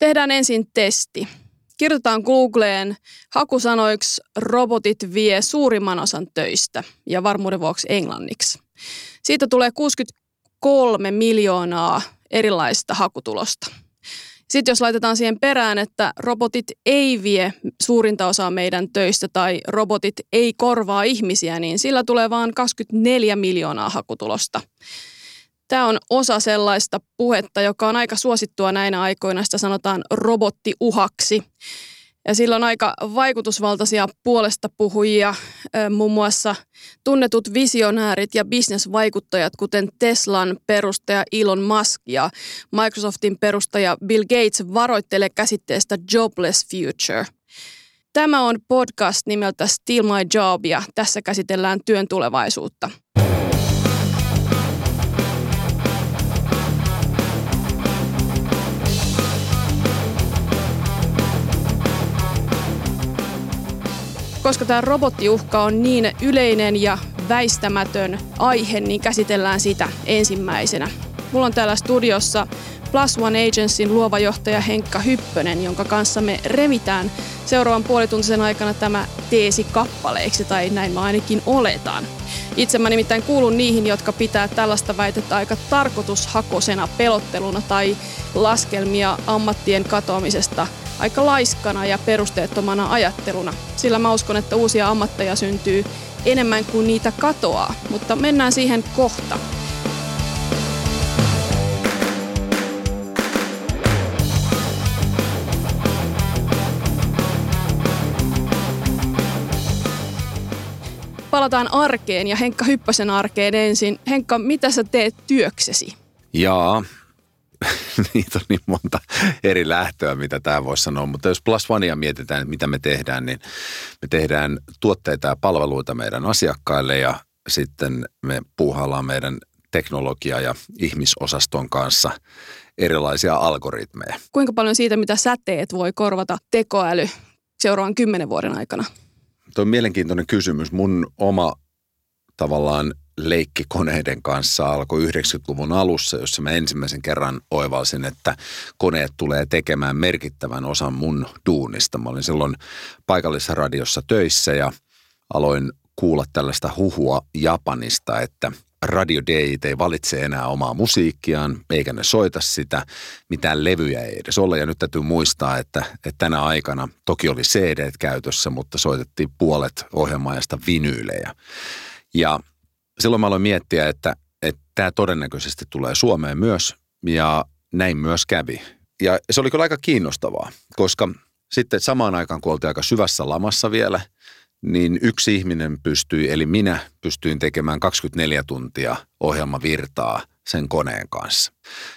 Tehdään ensin testi. Kirjoitetaan Googleen hakusanoiksi robotit vie suurimman osan töistä ja varmuuden vuoksi englanniksi. Siitä tulee 63 miljoonaa erilaista hakutulosta. Sitten jos laitetaan siihen perään, että robotit ei vie suurinta osaa meidän töistä tai robotit ei korvaa ihmisiä, niin sillä tulee vain 24 miljoonaa hakutulosta. Tämä on osa sellaista puhetta, joka on aika suosittua näinä aikoina. Sitä sanotaan robottiuhaksi. Ja sillä on aika vaikutusvaltaisia puolesta puhujia, muun muassa tunnetut visionäärit ja bisnesvaikuttajat, kuten Teslan perustaja Elon Musk ja Microsoftin perustaja Bill Gates varoittelee käsitteestä jobless future. Tämä on podcast nimeltä Steal My Job ja tässä käsitellään työn tulevaisuutta. Koska tämä robottiuhka on niin yleinen ja väistämätön aihe, niin käsitellään sitä ensimmäisenä. Mulla on täällä studiossa Plus One Agencyn luova johtaja Henkka Hyppönen, jonka kanssa me revitään seuraavan puolituntisen aikana tämä teesi kappaleiksi, tai näin mä ainakin oletan. Itse mä nimittäin kuulun niihin, jotka pitää tällaista väitettä aika tarkoitushakosena pelotteluna tai laskelmia ammattien katoamisesta – aika laiskana ja perusteettomana ajatteluna, sillä mä uskon, että uusia ammatteja syntyy enemmän kuin niitä katoaa, mutta mennään siihen kohta. Palataan arkeen ja Henkka Hyppösen arkeen ensin. Henkka, mitä sä teet työksesi? Jaa, niitä on niin monta eri lähtöä, mitä tämä voisi sanoa. Mutta jos Plus Onea mietitään, mitä me tehdään, niin me tehdään tuotteita ja palveluita meidän asiakkaille ja sitten me puuhaillaan meidän teknologia- ja ihmisosaston kanssa erilaisia algoritmeja. Kuinka paljon siitä, mitä sä teet, voi korvata tekoäly seuraavan kymmenen vuoden aikana? Tuo on mielenkiintoinen kysymys. Mun oma tavallaan leikki koneiden kanssa alkoi 90-luvun alussa, jossa mä ensimmäisen kerran oivalsin, että koneet tulee tekemään merkittävän osan mun duunista. Mä olin silloin paikallisessa radiossa töissä ja aloin kuulla tällaista huhua Japanista, että Radio Day ei valitse enää omaa musiikkiaan, eikä ne soita sitä, mitään levyjä ei edes ole. Ja nyt täytyy muistaa, että, että tänä aikana toki oli CD käytössä, mutta soitettiin puolet ohjelmaajasta vinyylejä. Ja silloin mä aloin miettiä, että, että tämä todennäköisesti tulee Suomeen myös ja näin myös kävi. Ja se oli kyllä aika kiinnostavaa, koska sitten samaan aikaan, kun oltiin aika syvässä lamassa vielä, niin yksi ihminen pystyi, eli minä pystyin tekemään 24 tuntia ohjelmavirtaa sen koneen kanssa.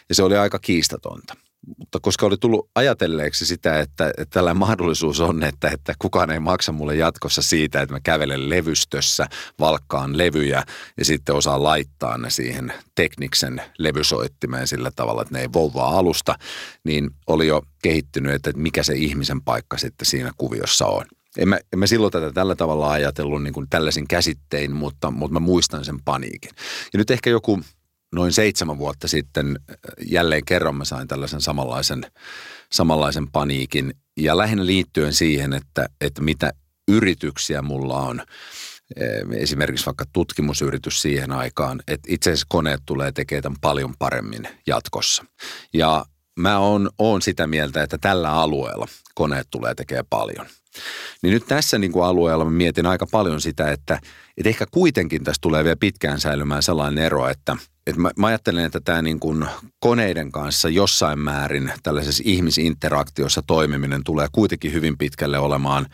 Ja se oli aika kiistatonta mutta koska oli tullut ajatelleeksi sitä, että, että tällä mahdollisuus on, että, että kukaan ei maksa mulle jatkossa siitä, että mä kävelen levystössä, valkkaan levyjä ja sitten osaan laittaa ne siihen tekniksen levysoittimeen sillä tavalla, että ne ei volvaa alusta, niin oli jo kehittynyt, että mikä se ihmisen paikka sitten siinä kuviossa on. En mä, en mä silloin tätä tällä tavalla ajatellut niin kuin tällaisin käsittein, mutta, mutta mä muistan sen paniikin. Ja nyt ehkä joku noin seitsemän vuotta sitten jälleen kerran mä sain tällaisen samanlaisen, samanlaisen paniikin ja lähinnä liittyen siihen, että, että mitä yrityksiä mulla on. Esimerkiksi vaikka tutkimusyritys siihen aikaan, että itse asiassa koneet tulee tekemään paljon paremmin jatkossa. Ja mä oon, oon sitä mieltä, että tällä alueella koneet tulee tekemään paljon. Niin nyt tässä niin kuin alueella mä mietin aika paljon sitä, että, että ehkä kuitenkin tässä tulee vielä pitkään säilymään sellainen ero, että – et mä, mä ajattelen, että tämä niin kuin koneiden kanssa jossain määrin tällaisessa ihmisinteraktiossa toimiminen tulee kuitenkin hyvin pitkälle olemaan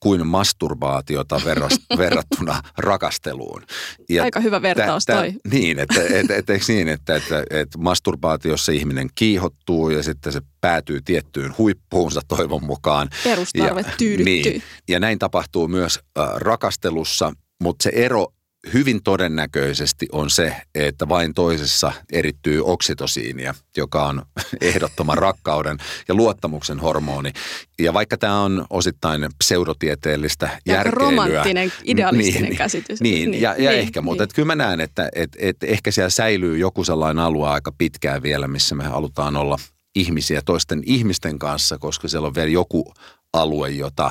kuin masturbaatiota verrattuna rakasteluun. Ja Aika hyvä vertaus tä, toi. Niin, että et, et, et, niin, että, että, että masturbaatiossa ihminen kiihottuu ja sitten se päätyy tiettyyn huippuunsa toivon mukaan. Perustarve tyydyttyy. Niin, ja näin tapahtuu myös äh, rakastelussa, mutta se ero hyvin todennäköisesti on se, että vain toisessa erittyy oksitosiinia, joka on ehdottoman rakkauden ja luottamuksen hormoni. Ja vaikka tämä on osittain pseudotieteellistä ja järkeilyä. romanttinen, idealistinen niin, käsitys. Niin, niin ja, ja niin, ehkä, niin. mutta kyllä mä näen, että et, et ehkä siellä säilyy joku sellainen alue aika pitkään vielä, missä me halutaan olla ihmisiä toisten ihmisten kanssa, koska siellä on vielä joku alue, jota,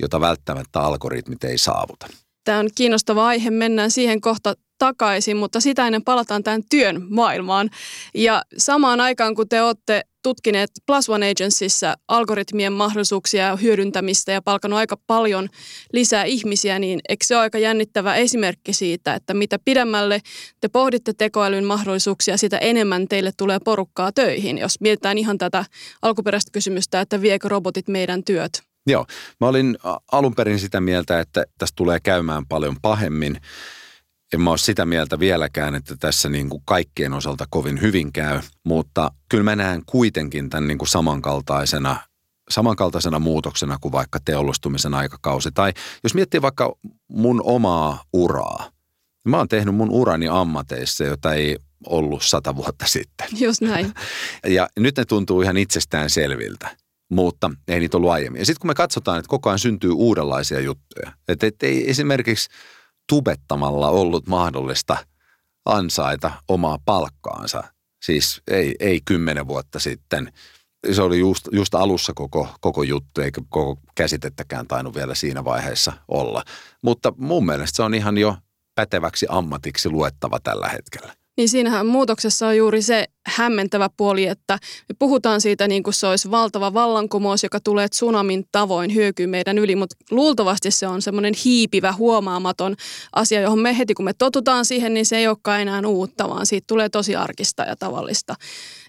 jota välttämättä algoritmit ei saavuta. Tämä on kiinnostava aihe, mennään siihen kohta takaisin, mutta sitä ennen palataan tämän työn maailmaan. Ja samaan aikaan, kun te olette tutkineet Plus One Agencyssä algoritmien mahdollisuuksia ja hyödyntämistä ja palkanut aika paljon lisää ihmisiä, niin eikö se ole aika jännittävä esimerkki siitä, että mitä pidemmälle te pohditte tekoälyn mahdollisuuksia, sitä enemmän teille tulee porukkaa töihin, jos mietitään ihan tätä alkuperäistä kysymystä, että viekö robotit meidän työt? Joo, mä olin alun perin sitä mieltä, että tästä tulee käymään paljon pahemmin en mä ole sitä mieltä vieläkään, että tässä niin kuin kaikkien osalta kovin hyvin käy, mutta kyllä mä näen kuitenkin tämän niin kuin samankaltaisena, samankaltaisena muutoksena kuin vaikka teollistumisen aikakausi. Tai jos miettii vaikka mun omaa uraa, mä oon tehnyt mun urani ammateissa, jota ei ollut sata vuotta sitten. Just näin. Ja nyt ne tuntuu ihan itsestään selviltä mutta ei niitä ollut aiemmin. Ja sitten kun me katsotaan, että koko ajan syntyy uudenlaisia juttuja. Että et ei esimerkiksi tubettamalla ollut mahdollista ansaita omaa palkkaansa. Siis ei, ei kymmenen vuotta sitten. Se oli just, just alussa koko, koko juttu, eikä koko käsitettäkään tainnut vielä siinä vaiheessa olla. Mutta mun mielestä se on ihan jo päteväksi ammatiksi luettava tällä hetkellä. Niin siinähän muutoksessa on juuri se hämmentävä puoli, että me puhutaan siitä niin kuin se olisi valtava vallankumous, joka tulee tsunamin tavoin hyökyy meidän yli, mutta luultavasti se on semmoinen hiipivä, huomaamaton asia, johon me heti kun me totutaan siihen, niin se ei olekaan enää uutta, vaan siitä tulee tosi arkista ja tavallista.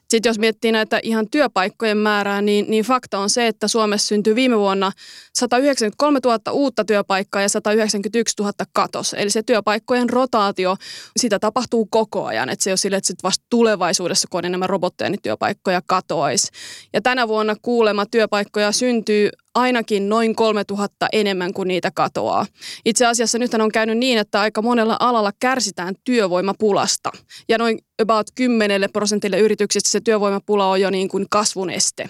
Sitten jos miettii näitä ihan työpaikkojen määrää, niin, niin fakta on se, että Suomessa syntyi viime vuonna 193 000 uutta työpaikkaa ja 191 000 katos. Eli se työpaikkojen rotaatio, sitä tapahtuu koko ajan. Että se ei ole sille, että sit vasta tulevaisuudessa, kun on enemmän robotteja, niin työpaikkoja katoaisi. Ja tänä vuonna kuulema työpaikkoja syntyy ainakin noin 3000 enemmän kuin niitä katoaa. Itse asiassa nyt on käynyt niin, että aika monella alalla kärsitään työvoimapulasta. Ja noin about 10 prosentille yrityksistä se työvoimapula on jo niin kuin kasvun este.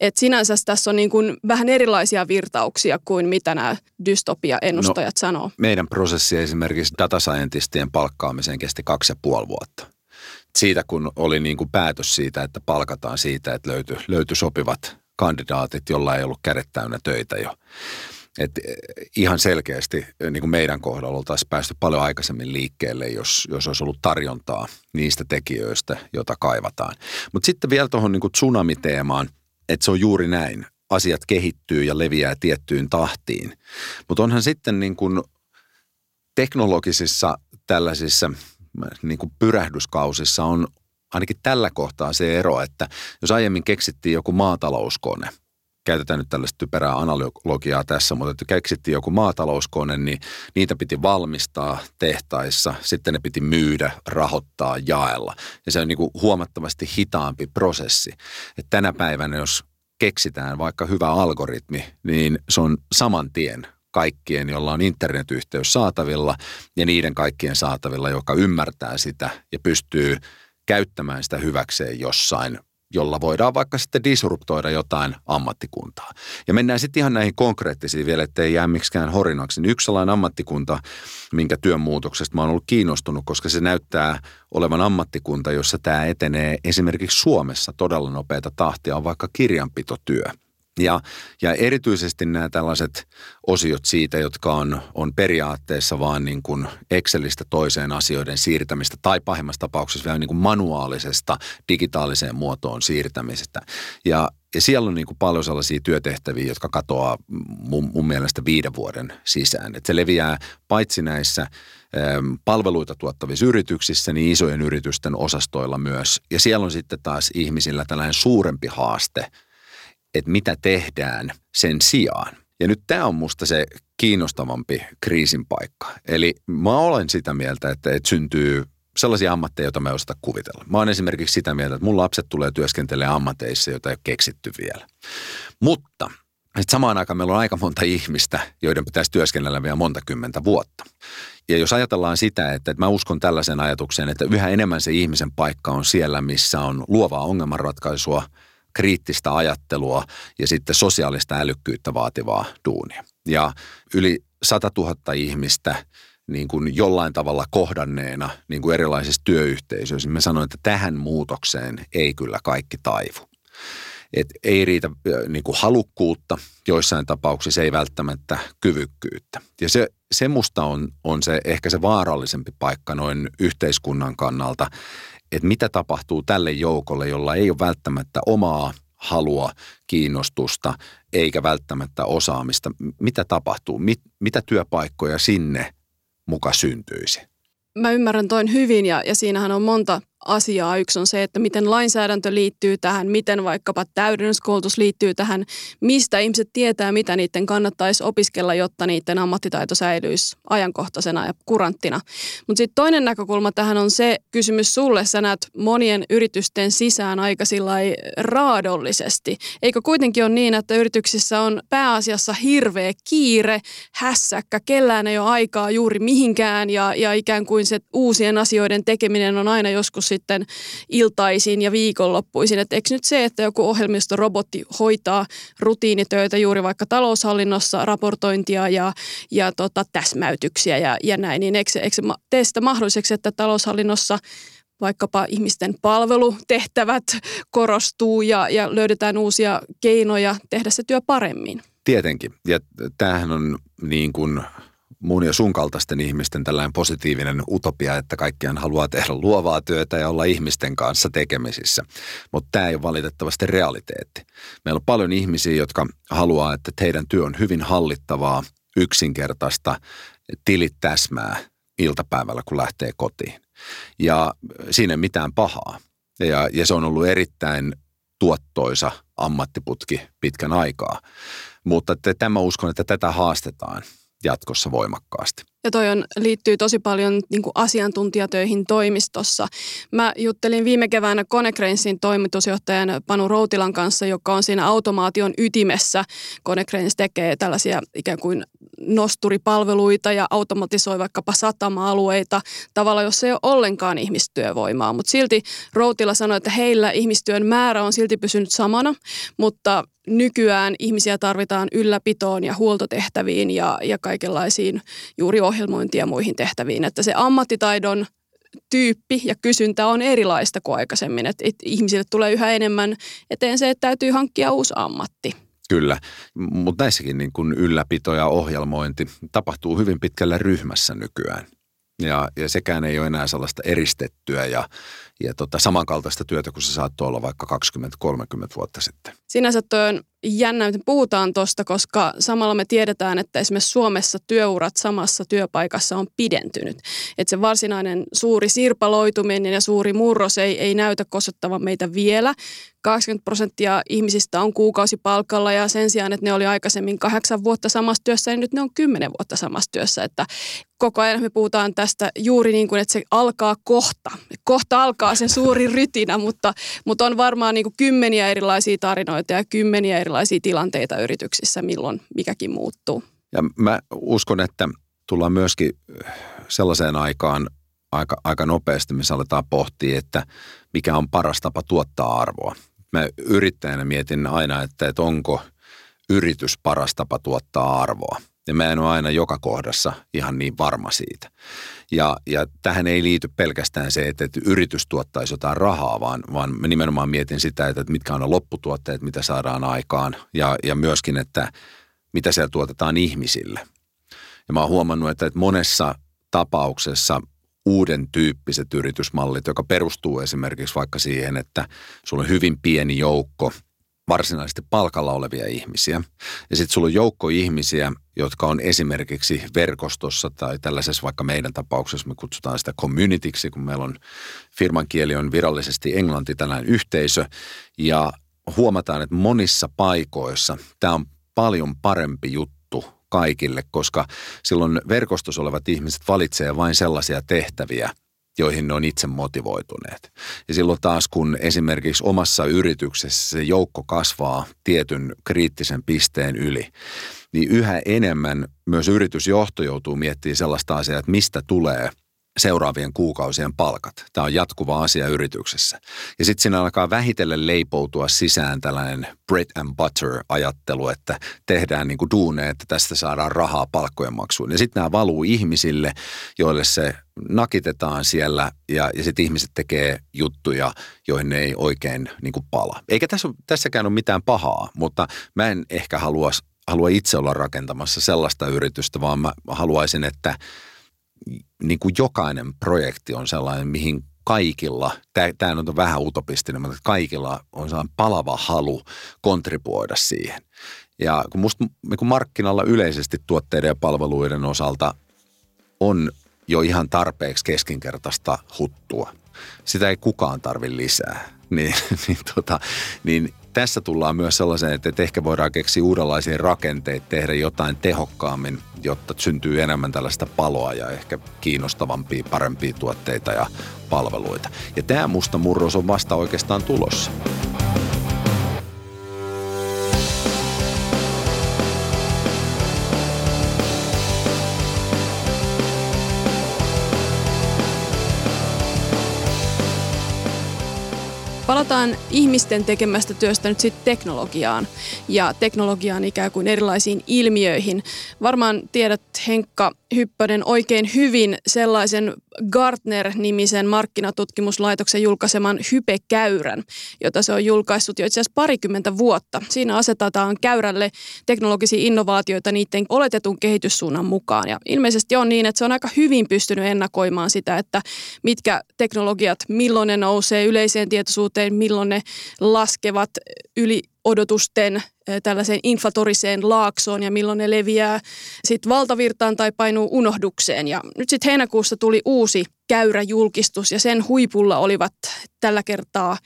Et sinänsä tässä on niin kuin vähän erilaisia virtauksia kuin mitä nämä dystopia-ennustajat no, sanoo. Meidän prosessi esimerkiksi data scientistien palkkaamiseen kesti kaksi ja puoli vuotta. Siitä kun oli niin kuin päätös siitä, että palkataan siitä, että löytyi, löytyi sopivat kandidaatit, jolla ei ollut kädet täynnä töitä jo. Et eh, ihan selkeästi eh, niin kuin meidän kohdalla oltaisiin päästy paljon aikaisemmin liikkeelle, jos, jos olisi ollut tarjontaa niistä tekijöistä, joita kaivataan. Mutta sitten vielä tuohon niin tsunami-teemaan, että se on juuri näin. Asiat kehittyy ja leviää tiettyyn tahtiin. Mutta onhan sitten niin kuin teknologisissa tällaisissa niin kuin pyrähdyskausissa on ainakin tällä kohtaa se ero, että jos aiemmin keksittiin joku maatalouskone, käytetään nyt tällaista typerää analogiaa tässä, mutta että keksittiin joku maatalouskone, niin niitä piti valmistaa tehtaissa, sitten ne piti myydä, rahoittaa, jaella. Ja se on niin kuin huomattavasti hitaampi prosessi. Et tänä päivänä, jos keksitään vaikka hyvä algoritmi, niin se on saman tien kaikkien, jolla on internetyhteys saatavilla ja niiden kaikkien saatavilla, joka ymmärtää sitä ja pystyy käyttämään sitä hyväkseen jossain, jolla voidaan vaikka sitten disruptoida jotain ammattikuntaa. Ja mennään sitten ihan näihin konkreettisiin vielä, ettei jää miksikään horinaksi. Niin yksi sellainen ammattikunta, minkä työn muutoksesta mä oon ollut kiinnostunut, koska se näyttää olevan ammattikunta, jossa tämä etenee esimerkiksi Suomessa todella nopeata tahtia, on vaikka kirjanpitotyö – ja, ja erityisesti nämä tällaiset osiot siitä, jotka on, on periaatteessa vaan niin kuin Excelistä toiseen asioiden siirtämistä tai pahimmassa tapauksessa vielä niin kuin manuaalisesta digitaaliseen muotoon siirtämisestä. Ja, ja siellä on niin kuin paljon sellaisia työtehtäviä, jotka katoaa mun, mun mielestä viiden vuoden sisään. Et se leviää paitsi näissä palveluita tuottavissa yrityksissä, niin isojen yritysten osastoilla myös. Ja siellä on sitten taas ihmisillä tällainen suurempi haaste – että mitä tehdään sen sijaan. Ja nyt tämä on musta se kiinnostavampi kriisin paikka. Eli mä olen sitä mieltä, että, että syntyy sellaisia ammatteja, joita me ei osata kuvitella. Mä olen esimerkiksi sitä mieltä, että mun lapset tulee työskentelemään ammateissa, joita ei ole keksitty vielä. Mutta sitten samaan aikaan meillä on aika monta ihmistä, joiden pitäisi työskennellä vielä monta kymmentä vuotta. Ja jos ajatellaan sitä, että, että mä uskon tällaisen ajatukseen, että yhä enemmän se ihmisen paikka on siellä, missä on luovaa ongelmanratkaisua – kriittistä ajattelua ja sitten sosiaalista älykkyyttä vaativaa duunia. Ja yli 100 000 ihmistä niin kuin jollain tavalla kohdanneena niin kuin erilaisissa työyhteisöissä, me sanoin, että tähän muutokseen ei kyllä kaikki taivu. Et ei riitä niin kuin halukkuutta, joissain tapauksissa ei välttämättä kyvykkyyttä. Ja se, se musta on, on se ehkä se vaarallisempi paikka noin yhteiskunnan kannalta, että mitä tapahtuu tälle joukolle, jolla ei ole välttämättä omaa halua, kiinnostusta eikä välttämättä osaamista. Mitä tapahtuu? Mit, mitä työpaikkoja sinne muka syntyisi? Mä ymmärrän toin hyvin ja, ja siinähän on monta asiaa. Yksi on se, että miten lainsäädäntö liittyy tähän, miten vaikkapa täydennyskoulutus liittyy tähän, mistä ihmiset tietää, mitä niiden kannattaisi opiskella, jotta niiden ammattitaito säilyisi ajankohtaisena ja kuranttina. Mutta sitten toinen näkökulma tähän on se kysymys sulle, sä näet monien yritysten sisään aika raadollisesti. Eikö kuitenkin ole niin, että yrityksissä on pääasiassa hirveä kiire, hässäkkä, kellään ei ole aikaa juuri mihinkään ja, ja ikään kuin se uusien asioiden tekeminen on aina joskus sitten iltaisin ja viikonloppuisin. Että eikö nyt se, että joku ohjelmistorobotti hoitaa rutiinitöitä juuri vaikka taloushallinnossa, raportointia ja, ja tota, täsmäytyksiä ja, ja näin, niin eikö, eikö se tee sitä mahdolliseksi, että taloushallinnossa vaikkapa ihmisten palvelutehtävät korostuu ja, ja löydetään uusia keinoja tehdä se työ paremmin? Tietenkin. Ja tämähän on niin kuin mun ja sun kaltaisten ihmisten tällainen positiivinen utopia, että kaikkiaan haluaa tehdä luovaa työtä ja olla ihmisten kanssa tekemisissä. Mutta tämä ei ole valitettavasti realiteetti. Meillä on paljon ihmisiä, jotka haluaa, että teidän työ on hyvin hallittavaa, yksinkertaista, tilit täsmää iltapäivällä, kun lähtee kotiin. Ja siinä ei mitään pahaa. Ja, ja se on ollut erittäin tuottoisa ammattiputki pitkän aikaa. Mutta tämä uskon, että tätä haastetaan jatkossa voimakkaasti. Ja toi on, liittyy tosi paljon niin kuin asiantuntijatöihin toimistossa. Mä juttelin viime keväänä Konecranesin toimitusjohtajan Panu Routilan kanssa, joka on siinä automaation ytimessä. Konecranes tekee tällaisia ikään kuin nosturipalveluita ja automatisoi vaikkapa satama-alueita tavalla, jossa ei ole ollenkaan ihmistyövoimaa. Mutta silti Routila sanoi, että heillä ihmistyön määrä on silti pysynyt samana, mutta nykyään ihmisiä tarvitaan ylläpitoon ja huoltotehtäviin ja, ja kaikenlaisiin juuri ohjelmointiin ja muihin tehtäviin. Että se ammattitaidon tyyppi ja kysyntä on erilaista kuin aikaisemmin. Että ihmisille tulee yhä enemmän eteen se, että täytyy hankkia uusi ammatti. Kyllä, mutta näissäkin niin kuin ylläpito ja ohjelmointi tapahtuu hyvin pitkällä ryhmässä nykyään. Ja, ja sekään ei ole enää sellaista eristettyä ja, ja tota, samankaltaista työtä kuin se saattoi olla vaikka 20-30 vuotta sitten. Sinänsä tuo on jännä, että puhutaan tuosta, koska samalla me tiedetään, että esimerkiksi Suomessa työurat samassa työpaikassa on pidentynyt. Että se varsinainen suuri sirpaloituminen ja suuri murros ei, ei näytä kosottavan meitä vielä. 80 prosenttia ihmisistä on kuukausipalkalla ja sen sijaan, että ne oli aikaisemmin kahdeksan vuotta samassa työssä, niin nyt ne on kymmenen vuotta samassa työssä. Että koko ajan me puhutaan tästä juuri niin kuin, että se alkaa kohta. Kohta alkaa se suuri rytinä, mutta, mutta on varmaan niin kuin kymmeniä erilaisia tarinoita ja kymmeniä erilaisia tilanteita yrityksissä, milloin mikäkin muuttuu. Ja mä uskon, että tullaan myöskin sellaiseen aikaan aika, aika nopeasti, missä aletaan pohtia, että mikä on paras tapa tuottaa arvoa. Mä yrittäjänä mietin aina, että, että onko yritys paras tapa tuottaa arvoa. Ja mä en ole aina joka kohdassa ihan niin varma siitä. Ja, ja tähän ei liity pelkästään se, että, että yritys tuottaisi jotain rahaa, vaan, vaan mä nimenomaan mietin sitä, että, että mitkä on ne lopputuotteet, mitä saadaan aikaan. Ja, ja myöskin, että mitä siellä tuotetaan ihmisille. Ja mä oon huomannut, että, että monessa tapauksessa uuden tyyppiset yritysmallit, joka perustuu esimerkiksi vaikka siihen, että sulla on hyvin pieni joukko – varsinaisesti palkalla olevia ihmisiä. Ja sitten sulla on joukko ihmisiä, jotka on esimerkiksi verkostossa tai tällaisessa vaikka meidän tapauksessa me kutsutaan sitä communityksi, kun meillä on firman kieli on virallisesti englanti tällainen yhteisö. Ja huomataan, että monissa paikoissa tämä on paljon parempi juttu kaikille, koska silloin verkostossa olevat ihmiset valitsee vain sellaisia tehtäviä, joihin ne on itse motivoituneet. Ja silloin taas, kun esimerkiksi omassa yrityksessä se joukko kasvaa tietyn kriittisen pisteen yli, niin yhä enemmän myös yritysjohto joutuu miettimään sellaista asiaa, että mistä tulee seuraavien kuukausien palkat. Tämä on jatkuva asia yrityksessä. Ja sitten siinä alkaa vähitellen leipoutua sisään tällainen bread and butter ajattelu, että tehdään niin kuin duune, että tästä saadaan rahaa palkkojen maksuun. Ja sitten nämä valuu ihmisille, joille se nakitetaan siellä ja, ja sitten ihmiset tekee juttuja, joihin ne ei oikein niin kuin pala. Eikä tässä, tässäkään ole mitään pahaa, mutta mä en ehkä halua, halua itse olla rakentamassa sellaista yritystä, vaan mä haluaisin, että – niin kuin jokainen projekti on sellainen, mihin kaikilla, tämä on vähän utopistinen, mutta kaikilla on sellainen palava halu kontribuoida siihen. Ja kun musta niin kun markkinalla yleisesti tuotteiden ja palveluiden osalta on jo ihan tarpeeksi keskinkertaista huttua. Sitä ei kukaan tarvi lisää. Niin, niin, tota, niin tässä tullaan myös sellaiseen, että ehkä voidaan keksiä uudenlaisia rakenteita, tehdä jotain tehokkaammin, jotta syntyy enemmän tällaista paloa ja ehkä kiinnostavampia, parempia tuotteita ja palveluita. Ja tämä musta murros on vasta oikeastaan tulossa. Palataan ihmisten tekemästä työstä nyt sitten teknologiaan ja teknologiaan ikään kuin erilaisiin ilmiöihin. Varmaan tiedät Henkka Hyppönen oikein hyvin sellaisen Gartner-nimisen markkinatutkimuslaitoksen julkaiseman hypekäyrän, jota se on julkaissut jo itse asiassa parikymmentä vuotta. Siinä asetetaan käyrälle teknologisia innovaatioita niiden oletetun kehityssuunnan mukaan. Ja ilmeisesti on niin, että se on aika hyvin pystynyt ennakoimaan sitä, että mitkä teknologiat, milloin ne nousee yleiseen tietoisuuteen, milloin ne laskevat yli odotusten tällaiseen inflatoriseen laaksoon ja milloin ne leviää sit valtavirtaan tai painuu unohdukseen. Ja nyt sitten heinäkuussa tuli uusi käyräjulkistus ja sen huipulla olivat tällä kertaa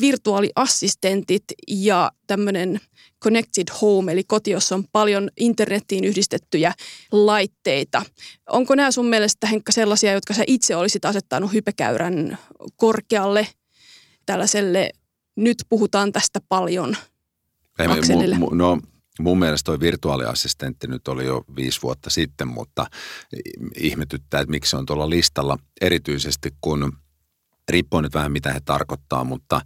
virtuaaliassistentit ja tämmöinen connected home, eli koti, jossa on paljon internettiin yhdistettyjä laitteita. Onko nämä sun mielestä, Henkka, sellaisia, jotka sä itse olisit asettanut hypekäyrän korkealle tällaiselle, nyt puhutaan tästä paljon – Akselille? Mu, mu, no, mun mielestä toi virtuaaliassistentti nyt oli jo viisi vuotta sitten, mutta ihmetyttää, että miksi se on tuolla listalla. Erityisesti kun, riippuu nyt vähän mitä he tarkoittaa, mutta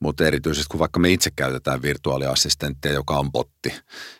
mutta erityisesti kun vaikka me itse käytetään virtuaaliassistenttia, joka on botti.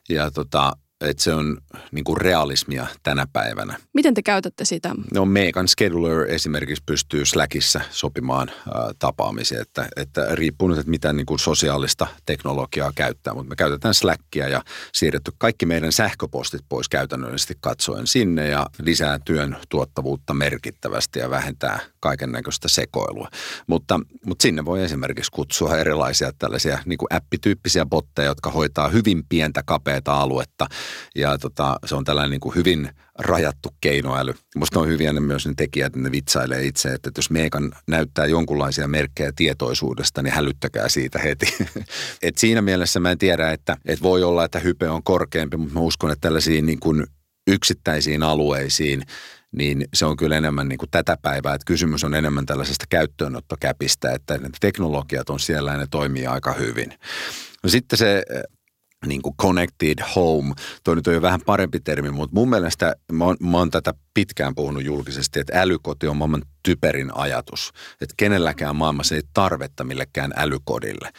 Ja tota, että se on niin kuin realismia tänä päivänä. Miten te käytätte sitä? No Megan Scheduler esimerkiksi pystyy Slackissa sopimaan ä, tapaamisia, että, että riippuu nyt, että mitä niin kuin sosiaalista teknologiaa käyttää, mutta me käytetään Slackia ja siirretty kaikki meidän sähköpostit pois käytännöllisesti katsoen sinne ja lisää työn tuottavuutta merkittävästi ja vähentää kaiken näköistä sekoilua. Mutta, mutta sinne voi esimerkiksi kutsua erilaisia tällaisia niin kuin appityyppisiä botteja, jotka hoitaa hyvin pientä kapeata aluetta – ja tota, se on tällainen niin kuin hyvin rajattu keinoäly. Musta on hyviä ne myös ne tekijät, että ne vitsailee itse, että jos Meekan näyttää jonkunlaisia merkkejä tietoisuudesta, niin hälyttäkää siitä heti. Et siinä mielessä mä en tiedä, että, että voi olla, että hype on korkeampi, mutta mä uskon, että tällaisiin niin kuin yksittäisiin alueisiin, niin se on kyllä enemmän niin kuin tätä päivää, että kysymys on enemmän tällaisesta käyttöönottokäpistä, että ne teknologiat on siellä ja ne toimii aika hyvin. No sitten se niin kuin connected home. Toi nyt on jo vähän parempi termi, mutta mun mielestä mä oon, mä oon tätä pitkään puhunut julkisesti, että älykoti on maailman typerin ajatus. Että kenelläkään maailmassa ei tarvetta millekään älykodille.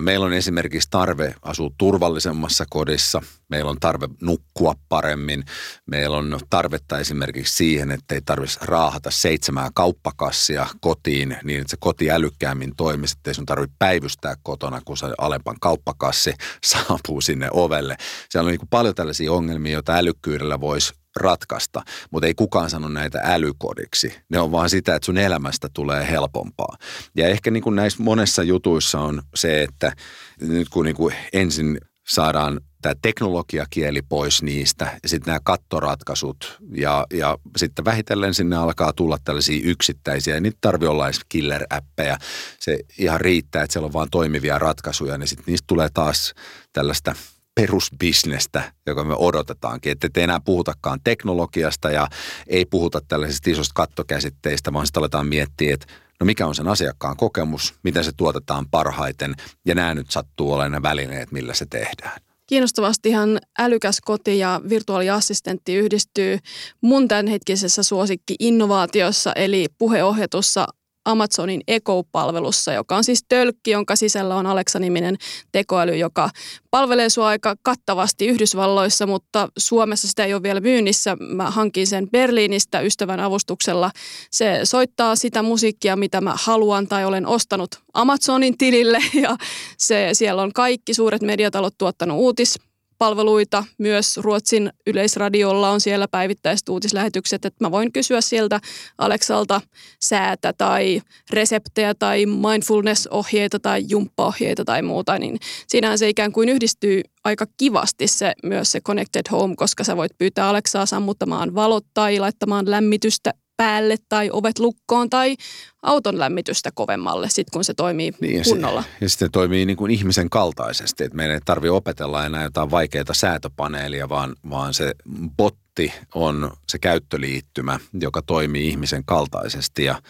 Meillä on esimerkiksi tarve asua turvallisemmassa kodissa. Meillä on tarve nukkua paremmin. Meillä on tarvetta esimerkiksi siihen, että ei tarvitsisi raahata seitsemää kauppakassia kotiin niin, että se koti älykkäämmin toimisi. Että ei sun tarvitse päivystää kotona, kun se alempan kauppakassi saapuu sinne ovelle. Siellä on niin paljon tällaisia ongelmia, joita älykkyydellä voisi ratkaista, mutta ei kukaan sano näitä älykodiksi. Ne on vaan sitä, että sun elämästä tulee helpompaa. Ja ehkä niin kuin näissä monessa jutuissa on se, että nyt kun niin kuin ensin saadaan tämä teknologiakieli pois niistä ja sitten nämä kattoratkaisut ja, ja sitten vähitellen sinne alkaa tulla tällaisia yksittäisiä, niitä tarvii olla edes killer-appeja. Se ihan riittää, että siellä on vaan toimivia ratkaisuja, niin sitten niistä tulee taas tällaista perusbisnestä, joka me odotetaankin. Että te enää puhutakaan teknologiasta ja ei puhuta tällaisista isosta kattokäsitteistä, vaan sitten aletaan miettiä, että no mikä on sen asiakkaan kokemus, miten se tuotetaan parhaiten ja nämä nyt sattuu olemaan ne välineet, millä se tehdään. Kiinnostavastihan älykäs koti ja virtuaaliassistentti yhdistyy mun tämänhetkisessä suosikki-innovaatiossa eli puheohjatussa Amazonin Echo-palvelussa, joka on siis tölkki, jonka sisällä on Alexa-niminen tekoäly, joka palvelee sua aika kattavasti Yhdysvalloissa, mutta Suomessa sitä ei ole vielä myynnissä. Mä hankin sen Berliinistä ystävän avustuksella. Se soittaa sitä musiikkia, mitä mä haluan tai olen ostanut Amazonin tilille ja se, siellä on kaikki suuret mediatalot tuottanut uutis palveluita. Myös Ruotsin yleisradiolla on siellä päivittäiset uutislähetykset, että mä voin kysyä sieltä Aleksalta säätä tai reseptejä tai mindfulness-ohjeita tai jumppaohjeita tai muuta, niin siinähän se ikään kuin yhdistyy aika kivasti se myös se Connected Home, koska sä voit pyytää Aleksaa sammuttamaan valot tai laittamaan lämmitystä päälle tai ovet lukkoon tai auton lämmitystä kovemmalle, sit kun se toimii niin, kunnolla. Se, ja sitten toimii niin kuin ihmisen kaltaisesti, että meidän ei tarvitse opetella enää jotain vaikeita säätöpaneelia, vaan, vaan se botti on se käyttöliittymä, joka toimii ihmisen kaltaisesti ja,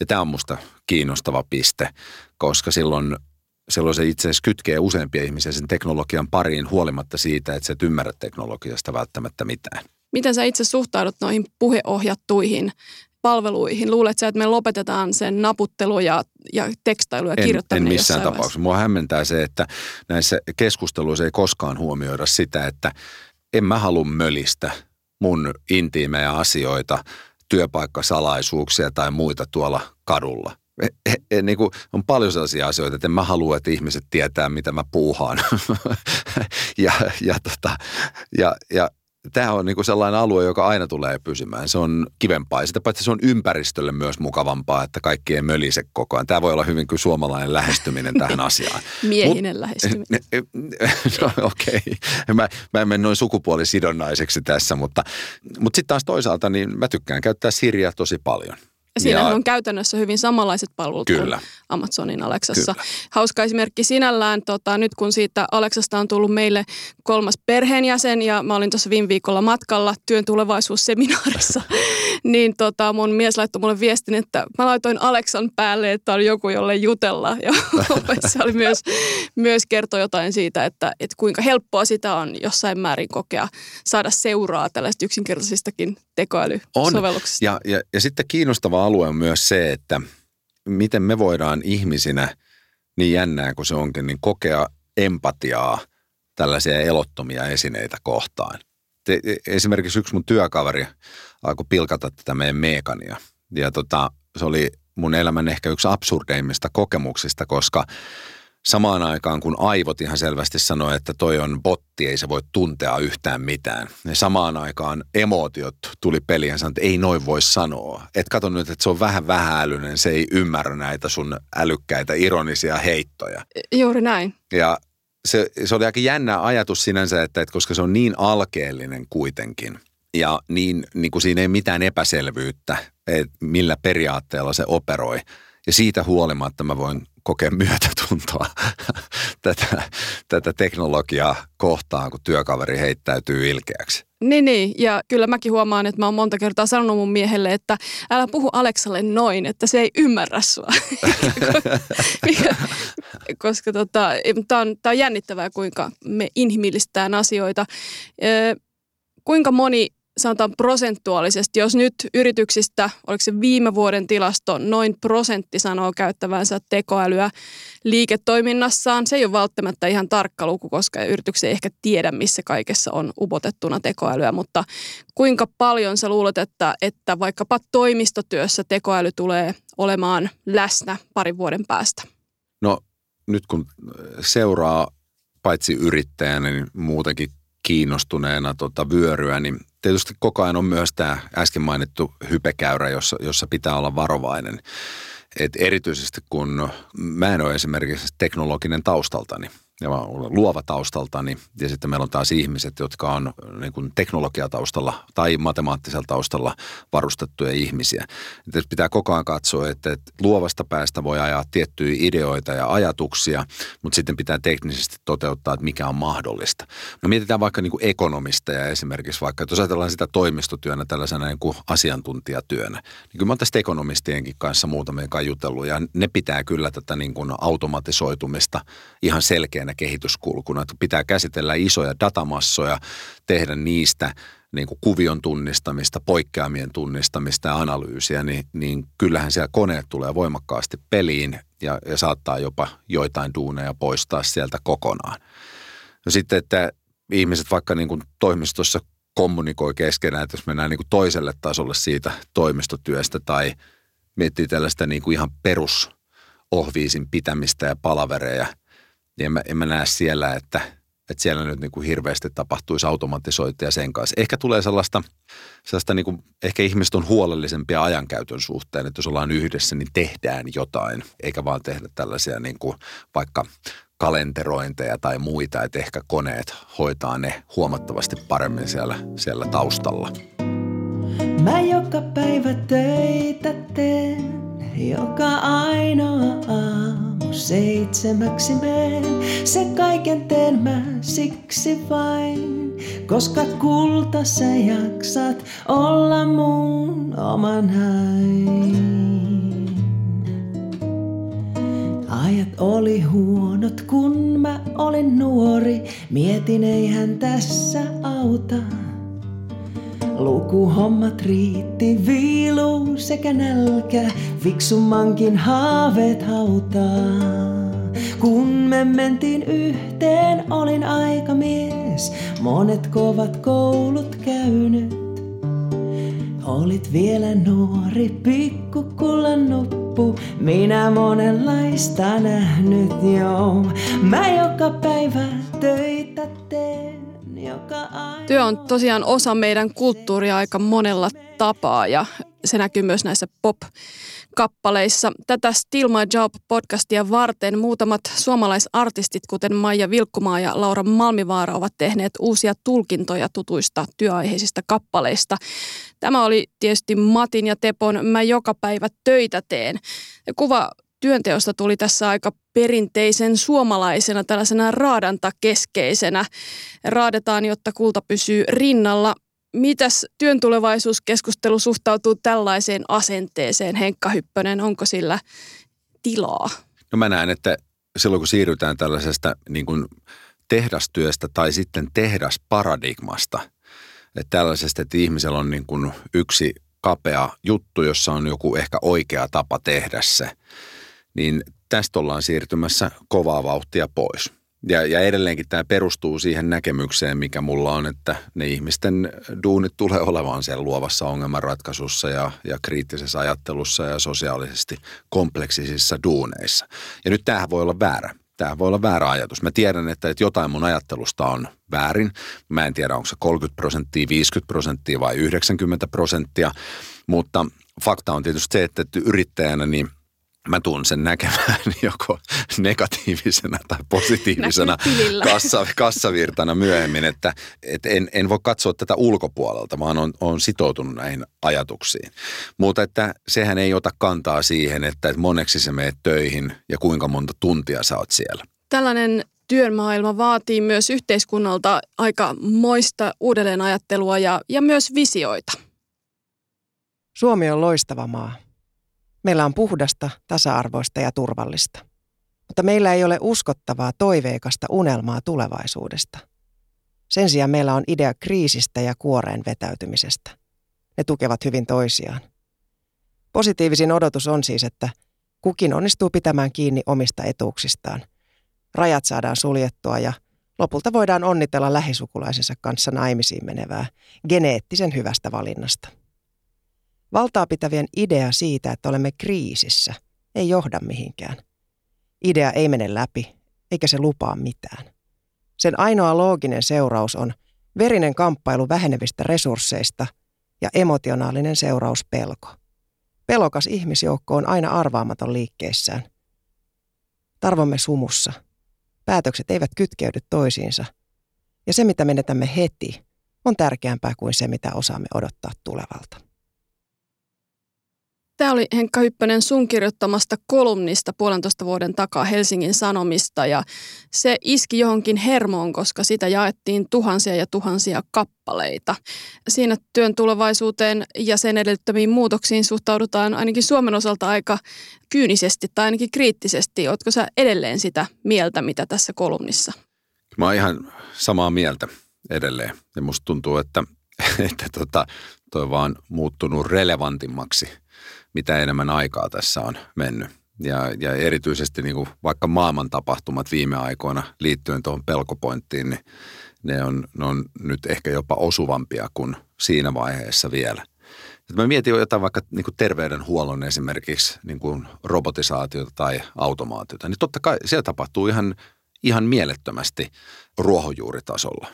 ja tämä on musta kiinnostava piste, koska silloin silloin se itse asiassa kytkee useampia ihmisiä sen teknologian pariin huolimatta siitä, että sä et ymmärrä teknologiasta välttämättä mitään. Miten sä itse suhtaudut noihin puheohjattuihin palveluihin? Luuletko että me lopetetaan sen naputtelu ja, ja tekstailu ja en, kirjoittaminen En missään tapauksessa. Mua hämmentää se, että näissä keskusteluissa ei koskaan huomioida sitä, että en mä halua mölistä mun intiimejä asioita, työpaikkasalaisuuksia tai muita tuolla kadulla. E, e, e, niin kuin, on paljon sellaisia asioita, että en mä halua, että ihmiset tietää, mitä mä puuhaan. ja, ja, tota, ja, ja tämä on niinku sellainen alue, joka aina tulee pysymään. Se on kivempaa ja sitä paitsi se on ympäristölle myös mukavampaa, että kaikki ei mölise koko ajan. Tämä voi olla hyvin kuin suomalainen lähestyminen tähän asiaan. Miehinen Mut, lähestyminen. no okei, okay. mä, mä en mene noin sukupuolisidonnaiseksi tässä, mutta, mutta sitten taas toisaalta niin mä tykkään käyttää Siriä tosi paljon. Siinä on käytännössä hyvin samanlaiset palvelut Kyllä. kuin Amazonin Alexassa. Kyllä. Hauska esimerkki sinällään, tota, nyt kun siitä Alexasta on tullut meille kolmas perheenjäsen ja mä olin tuossa viime viikolla matkalla työn tulevaisuusseminaarissa, niin tota, mun mies laittoi mulle viestin, että mä laitoin Alexan päälle, että on joku, jolle jutella. Ja se oli myös, myös kertoi jotain siitä, että, että kuinka helppoa sitä on jossain määrin kokea saada seuraa tällaisista yksinkertaisistakin tekoälysovelluksista. On. Ja, ja, ja sitten kiinnostava alue on myös se, että miten me voidaan ihmisinä, niin jännää kuin se onkin, niin kokea empatiaa tällaisia elottomia esineitä kohtaan. Te, esimerkiksi yksi mun työkaveri alkoi pilkata tätä meidän meekania. Ja tota, se oli mun elämän ehkä yksi absurdeimmista kokemuksista, koska samaan aikaan kun aivot ihan selvästi sanoi, että toi on botti, ei se voi tuntea yhtään mitään. Ja samaan aikaan emootiot tuli peliin ja sanoi, että ei noin voi sanoa. Et kato nyt, että se on vähän vähäilyinen, se ei ymmärrä näitä sun älykkäitä ironisia heittoja. Juuri näin. Ja se, se oli aika jännä ajatus sinänsä, että, että koska se on niin alkeellinen kuitenkin ja niin, niin kuin siinä ei mitään epäselvyyttä, että millä periaatteella se operoi. Ja siitä huolimatta mä voin kokea myötätuntoa tätä, tätä teknologiaa kohtaan, kun työkaveri heittäytyy ilkeäksi. Niin, niin, ja kyllä mäkin huomaan, että mä oon monta kertaa sanonut mun miehelle, että älä puhu Aleksalle noin, että se ei ymmärrä sua. Koska tota, tämä on, tää on jännittävää, kuinka me inhimillistään asioita. kuinka moni sanotaan prosentuaalisesti, jos nyt yrityksistä, oliko se viime vuoden tilasto, noin prosentti sanoo käyttävänsä tekoälyä liiketoiminnassaan. Se ei ole välttämättä ihan tarkka luku, koska yritykset ei ehkä tiedä, missä kaikessa on upotettuna tekoälyä, mutta kuinka paljon sä luulet, että, että vaikkapa toimistotyössä tekoäly tulee olemaan läsnä parin vuoden päästä? No nyt kun seuraa paitsi yrittäjänä, niin muutenkin kiinnostuneena tota vyöryä, niin tietysti koko ajan on myös tämä äsken mainittu hypekäyrä, jossa, jossa pitää olla varovainen. Et erityisesti kun mä en ole esimerkiksi teknologinen taustaltani – ja mä olen luova taustaltani ja sitten meillä on taas ihmiset, jotka on niin kuin teknologiataustalla tai matemaattisella taustalla varustettuja ihmisiä. Että pitää koko ajan katsoa, että, että luovasta päästä voi ajaa tiettyjä ideoita ja ajatuksia, mutta sitten pitää teknisesti toteuttaa, että mikä on mahdollista. Me mietitään vaikka niin kuin ekonomisteja esimerkiksi vaikka, että jos ajatellaan sitä toimistotyönä tällaisena niin kuin asiantuntijatyönä, niin kyllä mä oon tästä ekonomistienkin kanssa muutamia jutellut ja ne pitää kyllä tätä niin kuin automatisoitumista ihan selkeänä tärkeänä kehityskulkuna, että pitää käsitellä isoja datamassoja, tehdä niistä niin kuin kuvion tunnistamista, poikkeamien tunnistamista ja analyysiä, niin, niin kyllähän siellä koneet tulee voimakkaasti peliin ja, ja saattaa jopa joitain duuneja poistaa sieltä kokonaan. No sitten, että ihmiset vaikka niin kuin toimistossa kommunikoi keskenään, että jos mennään niin kuin toiselle tasolle siitä toimistotyöstä tai miettii tällaista niin kuin ihan perusohviisin pitämistä ja palavereja, niin en mä, en mä näe siellä, että, että siellä nyt niin kuin hirveästi tapahtuisi automatisointia sen kanssa. Ehkä tulee sellaista, sellaista niin kuin, ehkä ihmiset on huolellisempia ajankäytön suhteen, että jos ollaan yhdessä, niin tehdään jotain, eikä vaan tehdä tällaisia niin kuin vaikka kalenterointeja tai muita, että ehkä koneet hoitaa ne huomattavasti paremmin siellä, siellä taustalla. Mä joka päivä töitä teen, joka ainoa aamu seitsemäksi meen. Se kaiken teen mä siksi vain, koska kulta sä jaksat olla mun oman hain. Ajat oli huonot, kun mä olin nuori. Mietin, ei hän tässä auta. Lukuhommat riitti, viilu sekä nälkä, fiksummankin haaveet hautaa. Kun me mentiin yhteen, olin aika mies, monet kovat koulut käynyt. Olit vielä nuori, pikkukullan nuppu, minä monenlaista nähnyt jo. Mä joka päivä töitä teen. Työ on tosiaan osa meidän kulttuuria aika monella tapaa ja se näkyy myös näissä pop kappaleissa. Tätä Still My Job-podcastia varten muutamat suomalaisartistit, kuten Maija Vilkkumaa ja Laura Malmivaara, ovat tehneet uusia tulkintoja tutuista työaiheisista kappaleista. Tämä oli tietysti Matin ja Tepon Mä joka päivä töitä teen. Kuva työnteosta tuli tässä aika perinteisen suomalaisena, tällaisena raadantakeskeisenä. Raadetaan, jotta kulta pysyy rinnalla. Mitäs työn tulevaisuuskeskustelu suhtautuu tällaiseen asenteeseen, Henkka Hyppönen? Onko sillä tilaa? No mä näen, että silloin kun siirrytään tällaisesta niin kuin tehdastyöstä tai sitten tehdasparadigmasta, että tällaisesta, että ihmisellä on niin kuin yksi kapea juttu, jossa on joku ehkä oikea tapa tehdä se, niin tästä ollaan siirtymässä kovaa vauhtia pois. Ja, ja edelleenkin tämä perustuu siihen näkemykseen, mikä mulla on, että ne ihmisten duunit tulee olemaan siellä luovassa ongelmanratkaisussa ja, ja kriittisessä ajattelussa ja sosiaalisesti kompleksisissa duuneissa. Ja nyt tämähän voi olla väärä. Tämä voi olla väärä ajatus. Mä tiedän, että, että jotain mun ajattelusta on väärin. Mä en tiedä, onko se 30 prosenttia, 50 prosenttia vai 90 prosenttia, mutta fakta on tietysti se, että yrittäjänä niin mä tuun sen näkemään joko negatiivisena tai positiivisena kassa, kassavirtana myöhemmin, että et en, en voi katsoa tätä ulkopuolelta, vaan on, on sitoutunut näihin ajatuksiin. Mutta että sehän ei ota kantaa siihen, että moneksi se meet töihin ja kuinka monta tuntia sä oot siellä. Tällainen työmaailma vaatii myös yhteiskunnalta aika moista uudelleenajattelua ja, ja myös visioita. Suomi on loistava maa. Meillä on puhdasta, tasa-arvoista ja turvallista. Mutta meillä ei ole uskottavaa, toiveikasta unelmaa tulevaisuudesta. Sen sijaan meillä on idea kriisistä ja kuoreen vetäytymisestä. Ne tukevat hyvin toisiaan. Positiivisin odotus on siis, että kukin onnistuu pitämään kiinni omista etuuksistaan. Rajat saadaan suljettua ja lopulta voidaan onnitella lähisukulaisensa kanssa naimisiin menevää geneettisen hyvästä valinnasta. Valtaa pitävien idea siitä, että olemme kriisissä, ei johda mihinkään. Idea ei mene läpi, eikä se lupaa mitään. Sen ainoa looginen seuraus on verinen kamppailu vähenevistä resursseista ja emotionaalinen seuraus pelko. Pelokas ihmisjoukko on aina arvaamaton liikkeessään. Tarvomme sumussa. Päätökset eivät kytkeydy toisiinsa. Ja se, mitä menetämme heti, on tärkeämpää kuin se, mitä osaamme odottaa tulevalta. Tämä oli Henkka Hyppönen sun kirjoittamasta kolumnista puolentoista vuoden takaa Helsingin Sanomista ja se iski johonkin hermoon, koska sitä jaettiin tuhansia ja tuhansia kappaleita. Siinä työn tulevaisuuteen ja sen edellyttämiin muutoksiin suhtaudutaan ainakin Suomen osalta aika kyynisesti tai ainakin kriittisesti. Oletko sä edelleen sitä mieltä, mitä tässä kolumnissa? Mä oon ihan samaa mieltä edelleen ja musta tuntuu, että, että tota, toi vaan muuttunut relevantimmaksi – mitä enemmän aikaa tässä on mennyt. Ja, ja erityisesti niin kuin vaikka maailman tapahtumat viime aikoina liittyen tuohon pelkopointtiin, niin ne on, ne on nyt ehkä jopa osuvampia kuin siinä vaiheessa vielä. Et mä mietin jotain vaikka niin kuin terveydenhuollon esimerkiksi niin kuin robotisaatiota tai automaatiota, niin totta kai siellä tapahtuu ihan, ihan mielettömästi ruohonjuuritasolla.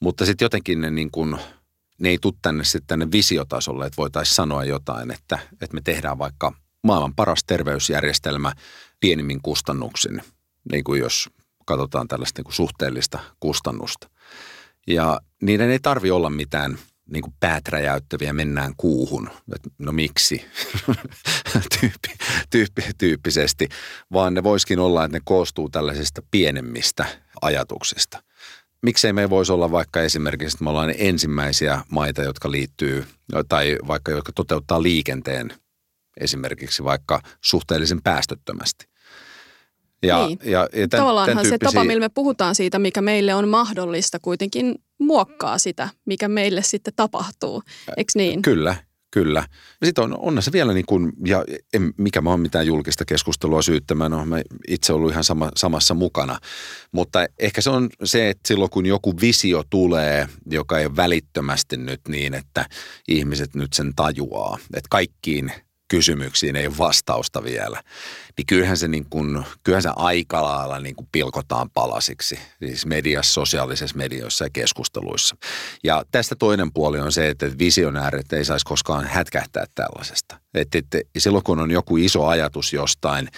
Mutta sitten jotenkin ne niin kuin – ne ei tule tänne sitten tänne visiotasolle, että voitaisiin sanoa jotain, että, että me tehdään vaikka maailman paras terveysjärjestelmä pienimmin kustannuksin, niin kuin jos katsotaan tällaista niin kuin suhteellista kustannusta. Ja niiden ei tarvi olla mitään niin kuin päät räjäyttäviä, mennään kuuhun. Et no miksi? tyyppi, tyyppi, tyyppisesti. Vaan ne voisikin olla, että ne koostuu tällaisista pienemmistä ajatuksista – miksei me voisi olla vaikka esimerkiksi, että me ollaan ensimmäisiä maita, jotka liittyy tai vaikka jotka toteuttaa liikenteen esimerkiksi vaikka suhteellisen päästöttömästi. Ja, niin. ja, ja tämän, Tavallaanhan tämän tyyppisiä... se tapa, millä me puhutaan siitä, mikä meille on mahdollista, kuitenkin muokkaa sitä, mikä meille sitten tapahtuu. Eikö niin? Kyllä, Kyllä. Sitten on, on se vielä niin kuin, ja en, mikä mä oon mitään julkista keskustelua syyttämään, no mä itse ollut ihan sama, samassa mukana. Mutta ehkä se on se, että silloin kun joku visio tulee, joka ei välittömästi nyt niin, että ihmiset nyt sen tajuaa, että kaikkiin kysymyksiin ei ole vastausta vielä, niin kyllähän se, niin kuin, kyllähän se aika lailla niin kuin pilkotaan palasiksi, siis mediassa, sosiaalisessa medioissa ja keskusteluissa. Ja tästä toinen puoli on se, että visionäärit ei saisi koskaan hätkähtää tällaisesta. Että, että silloin kun on joku iso ajatus jostain,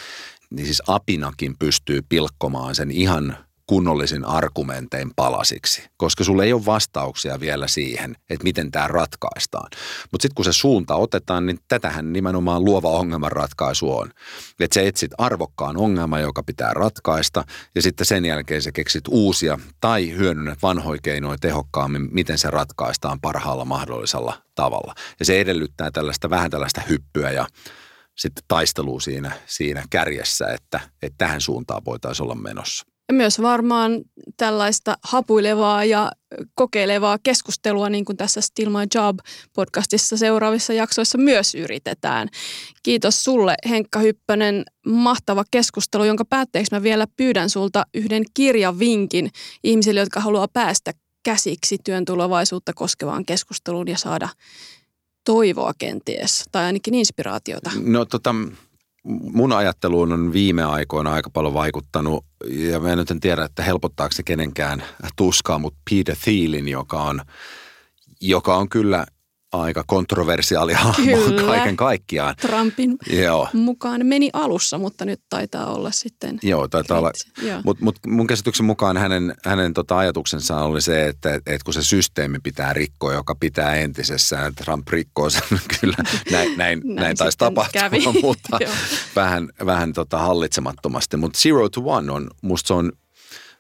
niin siis apinakin pystyy pilkkomaan sen ihan kunnollisin argumentein palasiksi, koska sulle ei ole vastauksia vielä siihen, että miten tämä ratkaistaan. Mutta sitten kun se suunta otetaan, niin tätähän nimenomaan luova ongelmanratkaisu on. Että sä etsit arvokkaan ongelman, joka pitää ratkaista, ja sitten sen jälkeen sä keksit uusia tai hyödynnät vanhoja keinoja tehokkaammin, miten se ratkaistaan parhaalla mahdollisella tavalla. Ja se edellyttää tällaista vähän tällaista hyppyä ja sitten taistelua siinä, siinä kärjessä, että, että tähän suuntaan voitaisiin olla menossa. Ja myös varmaan tällaista hapuilevaa ja kokeilevaa keskustelua, niin kuin tässä Still My Job podcastissa seuraavissa jaksoissa myös yritetään. Kiitos sulle Henkka Hyppönen, mahtava keskustelu, jonka päätteeksi mä vielä pyydän sulta yhden kirjavinkin ihmisille, jotka haluaa päästä käsiksi työn tulevaisuutta koskevaan keskusteluun ja saada toivoa kenties, tai ainakin inspiraatiota. No tota, mun ajatteluun on viime aikoina aika paljon vaikuttanut, ja mä nyt en tiedä, että helpottaako se kenenkään tuskaa, mutta Peter Thielin, joka on, joka on kyllä aika kontroversiaali hahmo kaiken kaikkiaan. Trumpin Joo. mukaan meni alussa, mutta nyt taitaa olla sitten. Joo, taitaa olla. Mutta mut mun käsityksen mukaan hänen, hänen tota ajatuksensa oli se, että et kun se systeemi pitää rikkoa, joka pitää entisessään, Trump rikkoo sen kyllä. Näin, näin, näin, näin taisi tapahtua, kävi. mutta vähän, vähän tota hallitsemattomasti. Mutta Zero to One on, musta se on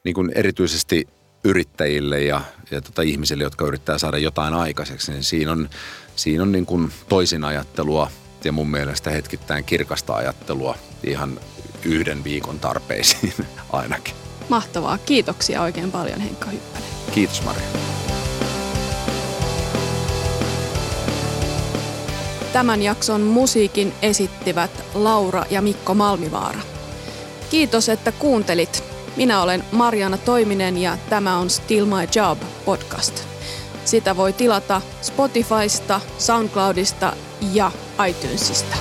niin erityisesti – yrittäjille ja, ja tota ihmisille, jotka yrittää saada jotain aikaiseksi, niin siinä on, siinä on niin kuin toisin ajattelua ja mun mielestä hetkittäin kirkasta ajattelua ihan yhden viikon tarpeisiin ainakin. Mahtavaa. Kiitoksia oikein paljon Henkka Hyppänen. Kiitos Maria. Tämän jakson musiikin esittivät Laura ja Mikko Malmivaara. Kiitos, että kuuntelit. Minä olen Mariana Toiminen ja tämä on Still My Job podcast. Sitä voi tilata Spotifysta, SoundCloudista ja iTunesista.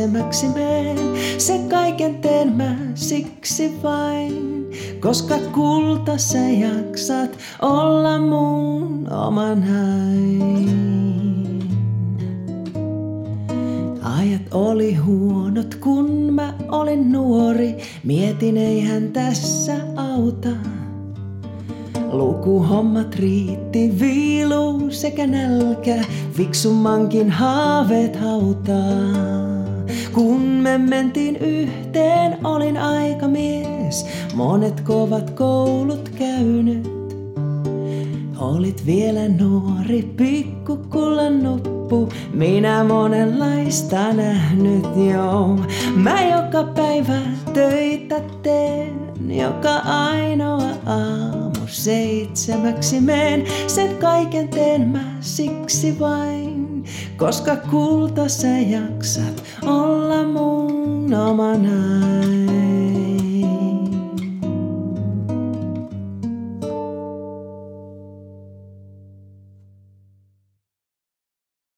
Seitsemäksi meen. Se kaiken teen mä siksi vain, koska kulta sä jaksat olla mun oman hain. Ajat oli huonot, kun mä olin nuori, mietin eihän tässä auta. Lukuhommat riitti, viilu sekä nälkä, fiksummankin haaveet hautaa. Kun me mentiin yhteen, olin aika mies, monet kovat koulut käynyt. Olit vielä nuori, pikkukullan nuppu, minä monenlaista nähnyt jo. Mä joka päivä töitä teen, joka ainoa aamu seitsemäksi meen. Sen kaiken teen mä siksi vain, koska kulta sä jaksat olla mun omanais.